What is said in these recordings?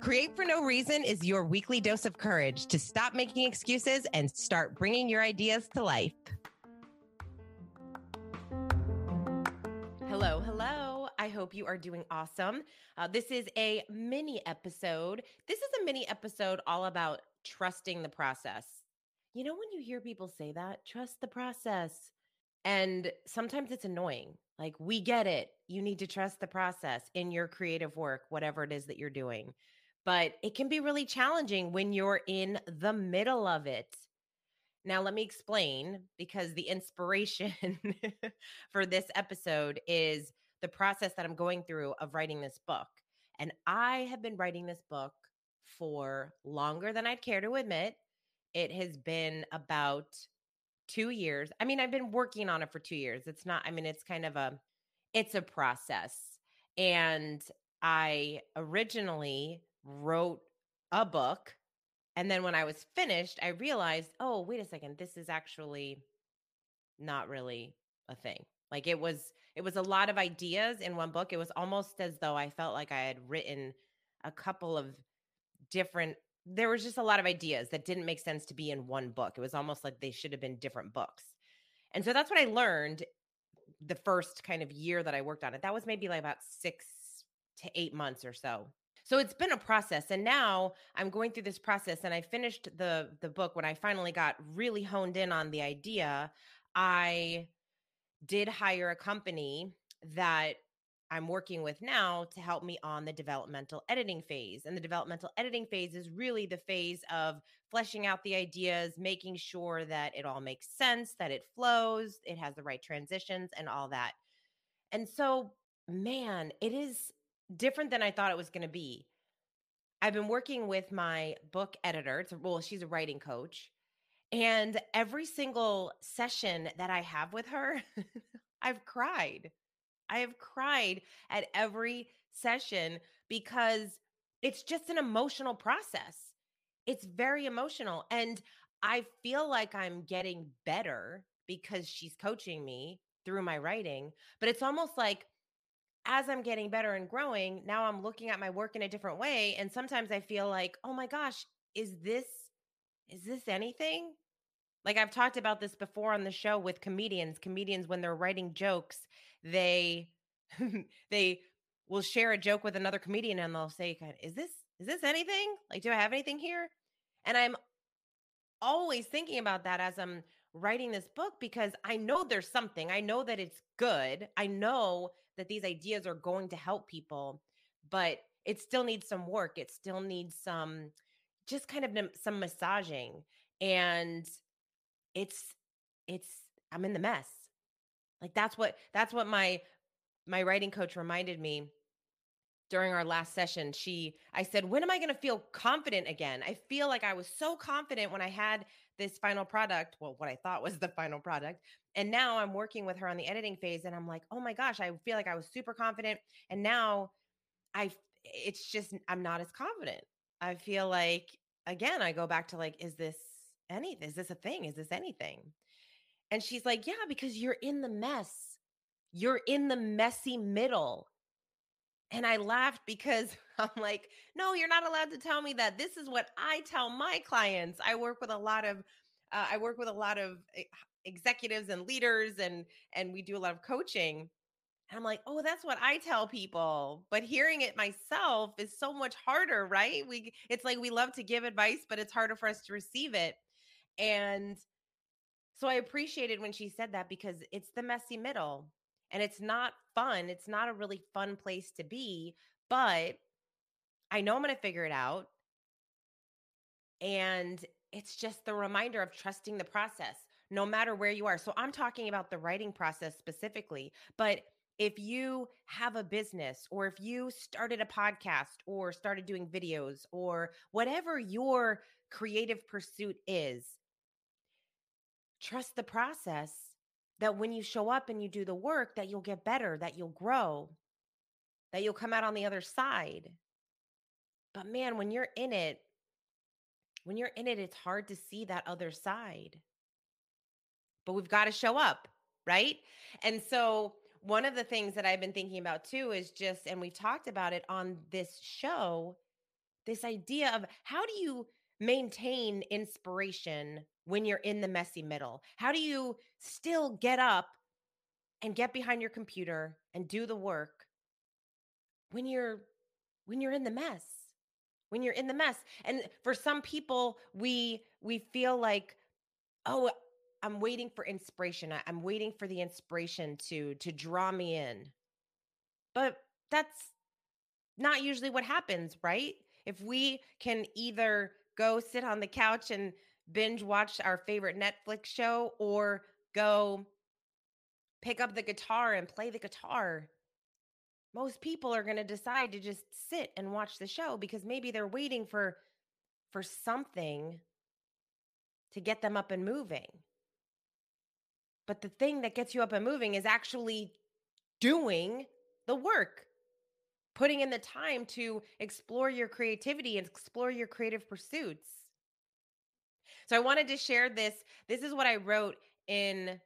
Create for No Reason is your weekly dose of courage to stop making excuses and start bringing your ideas to life. Hello, hello. I hope you are doing awesome. Uh, this is a mini episode. This is a mini episode all about trusting the process. You know, when you hear people say that, trust the process. And sometimes it's annoying. Like, we get it. You need to trust the process in your creative work, whatever it is that you're doing. But it can be really challenging when you're in the middle of it. Now, let me explain because the inspiration for this episode is the process that I'm going through of writing this book. And I have been writing this book for longer than I'd care to admit. It has been about two years. I mean, I've been working on it for two years. It's not, I mean, it's kind of a, it's a process. And I originally wrote a book. And then when I was finished, I realized, oh, wait a second, this is actually not really a thing. Like it was, it was a lot of ideas in one book. It was almost as though I felt like I had written a couple of different there was just a lot of ideas that didn't make sense to be in one book. It was almost like they should have been different books. And so that's what I learned the first kind of year that I worked on it. That was maybe like about 6 to 8 months or so. So it's been a process and now I'm going through this process and I finished the the book when I finally got really honed in on the idea. I did hire a company that I'm working with now to help me on the developmental editing phase. And the developmental editing phase is really the phase of fleshing out the ideas, making sure that it all makes sense, that it flows, it has the right transitions, and all that. And so, man, it is different than I thought it was going to be. I've been working with my book editor. It's, well, she's a writing coach. And every single session that I have with her, I've cried. I have cried at every session because it's just an emotional process. It's very emotional. And I feel like I'm getting better because she's coaching me through my writing. But it's almost like as I'm getting better and growing, now I'm looking at my work in a different way. And sometimes I feel like, oh my gosh, is this is this anything? Like I've talked about this before on the show with comedians. Comedians, when they're writing jokes, they they will share a joke with another comedian and they'll say, "Is this is this anything? Like, do I have anything here?" And I'm always thinking about that as I'm writing this book because I know there's something. I know that it's good. I know that these ideas are going to help people, but it still needs some work. It still needs some just kind of some massaging and it's it's I'm in the mess. Like that's what that's what my my writing coach reminded me during our last session. She i said when am i going to feel confident again? I feel like i was so confident when i had this final product well what i thought was the final product and now i'm working with her on the editing phase and i'm like oh my gosh i feel like i was super confident and now i it's just i'm not as confident. I feel like again i go back to like is this any is this a thing? Is this anything and she's like yeah because you're in the mess you're in the messy middle and I laughed because I'm like, no, you're not allowed to tell me that. This is what I tell my clients. I work with a lot of, uh, I work with a lot of eh, executives and leaders, and and we do a lot of coaching. And I'm like, oh, that's what I tell people. But hearing it myself is so much harder, right? We, it's like we love to give advice, but it's harder for us to receive it. And so I appreciated when she said that because it's the messy middle and it's not fun. It's not a really fun place to be, but I know I'm going to figure it out. And it's just the reminder of trusting the process no matter where you are. So I'm talking about the writing process specifically, but if you have a business or if you started a podcast or started doing videos or whatever your creative pursuit is, trust the process that when you show up and you do the work that you'll get better that you'll grow that you'll come out on the other side. But man when you're in it when you're in it it's hard to see that other side. But we've got to show up right? And so one of the things that I've been thinking about too is just, and we've talked about it on this show, this idea of how do you maintain inspiration when you're in the messy middle? How do you still get up and get behind your computer and do the work when you're when you're in the mess? When you're in the mess. And for some people we we feel like oh I'm waiting for inspiration. I, I'm waiting for the inspiration to to draw me in. But that's not usually what happens, right? If we can either go sit on the couch and binge watch our favorite Netflix show or go pick up the guitar and play the guitar. Most people are going to decide to just sit and watch the show because maybe they're waiting for for something to get them up and moving. But the thing that gets you up and moving is actually doing the work, putting in the time to explore your creativity and explore your creative pursuits. So I wanted to share this. This is what I wrote in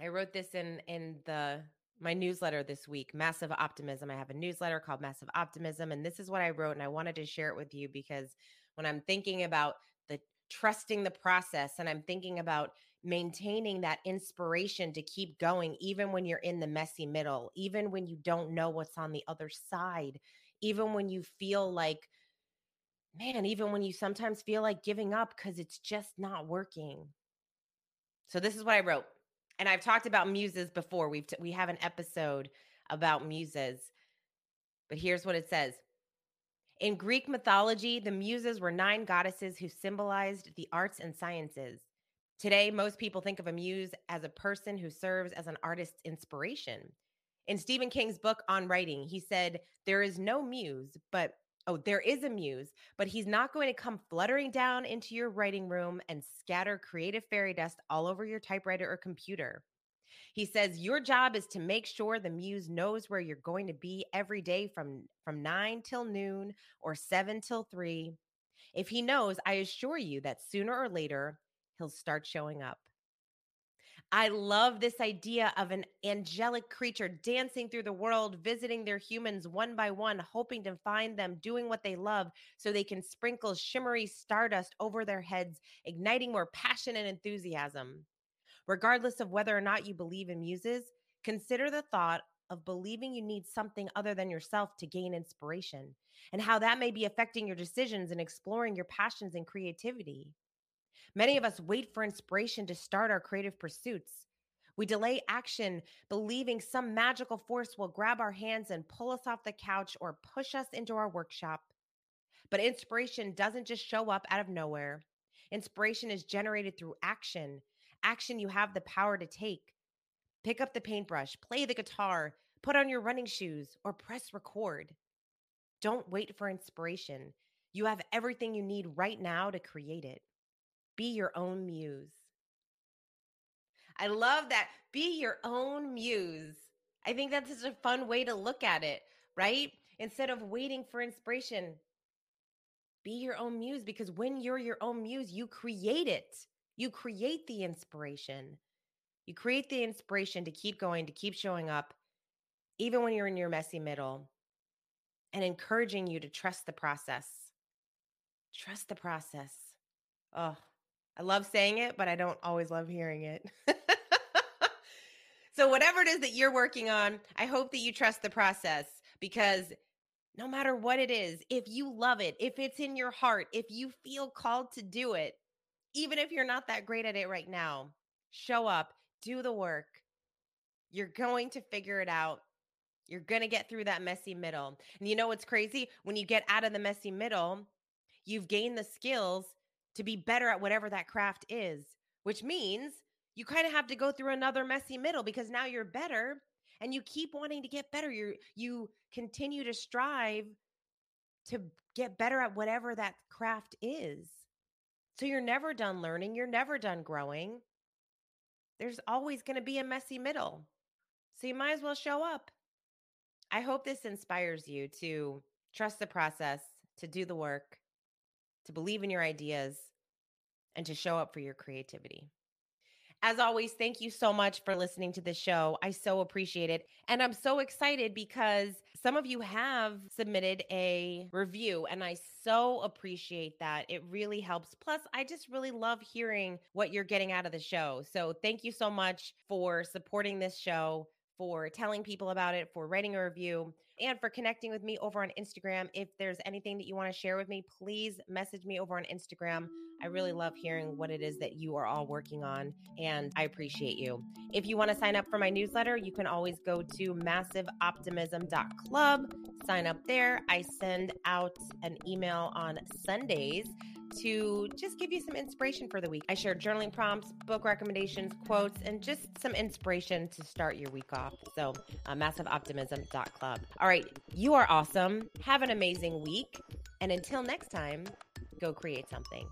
I wrote this in in the my newsletter this week, Massive Optimism. I have a newsletter called Massive Optimism and this is what I wrote and I wanted to share it with you because when I'm thinking about the trusting the process and I'm thinking about maintaining that inspiration to keep going, even when you're in the messy middle, even when you don't know what's on the other side, even when you feel like, man, even when you sometimes feel like giving up because it's just not working. So, this is what I wrote. And I've talked about muses before. We've t- we have an episode about muses. But here's what it says. In Greek mythology, the muses were nine goddesses who symbolized the arts and sciences. Today, most people think of a muse as a person who serves as an artist's inspiration. In Stephen King's book on writing, he said, There is no muse, but oh, there is a muse, but he's not going to come fluttering down into your writing room and scatter creative fairy dust all over your typewriter or computer. He says your job is to make sure the muse knows where you're going to be every day from from 9 till noon or 7 till 3. If he knows, I assure you that sooner or later he'll start showing up. I love this idea of an angelic creature dancing through the world, visiting their humans one by one, hoping to find them doing what they love so they can sprinkle shimmery stardust over their heads, igniting more passion and enthusiasm. Regardless of whether or not you believe in muses, consider the thought of believing you need something other than yourself to gain inspiration and how that may be affecting your decisions and exploring your passions and creativity. Many of us wait for inspiration to start our creative pursuits. We delay action, believing some magical force will grab our hands and pull us off the couch or push us into our workshop. But inspiration doesn't just show up out of nowhere. Inspiration is generated through action, action you have the power to take. Pick up the paintbrush, play the guitar, put on your running shoes, or press record. Don't wait for inspiration. You have everything you need right now to create it. Be your own muse. I love that. Be your own muse. I think that's such a fun way to look at it, right? Instead of waiting for inspiration, be your own muse because when you're your own muse, you create it. You create the inspiration. You create the inspiration to keep going, to keep showing up, even when you're in your messy middle, and encouraging you to trust the process. Trust the process. Oh, I love saying it, but I don't always love hearing it. so, whatever it is that you're working on, I hope that you trust the process because no matter what it is, if you love it, if it's in your heart, if you feel called to do it, even if you're not that great at it right now, show up, do the work. You're going to figure it out. You're going to get through that messy middle. And you know what's crazy? When you get out of the messy middle, you've gained the skills to be better at whatever that craft is, which means you kind of have to go through another messy middle because now you're better and you keep wanting to get better. You you continue to strive to get better at whatever that craft is. So you're never done learning, you're never done growing. There's always going to be a messy middle. So you might as well show up. I hope this inspires you to trust the process, to do the work, to believe in your ideas, and to show up for your creativity. As always, thank you so much for listening to the show. I so appreciate it. And I'm so excited because some of you have submitted a review, and I so appreciate that. It really helps. Plus, I just really love hearing what you're getting out of the show. So, thank you so much for supporting this show, for telling people about it, for writing a review and for connecting with me over on Instagram. If there's anything that you want to share with me, please message me over on Instagram. I really love hearing what it is that you are all working on, and I appreciate you. If you want to sign up for my newsletter, you can always go to massiveoptimism.club, sign up there. I send out an email on Sundays to just give you some inspiration for the week. I share journaling prompts, book recommendations, quotes, and just some inspiration to start your week off. So, uh, massiveoptimism.club. All right, you are awesome. Have an amazing week. And until next time, go create something.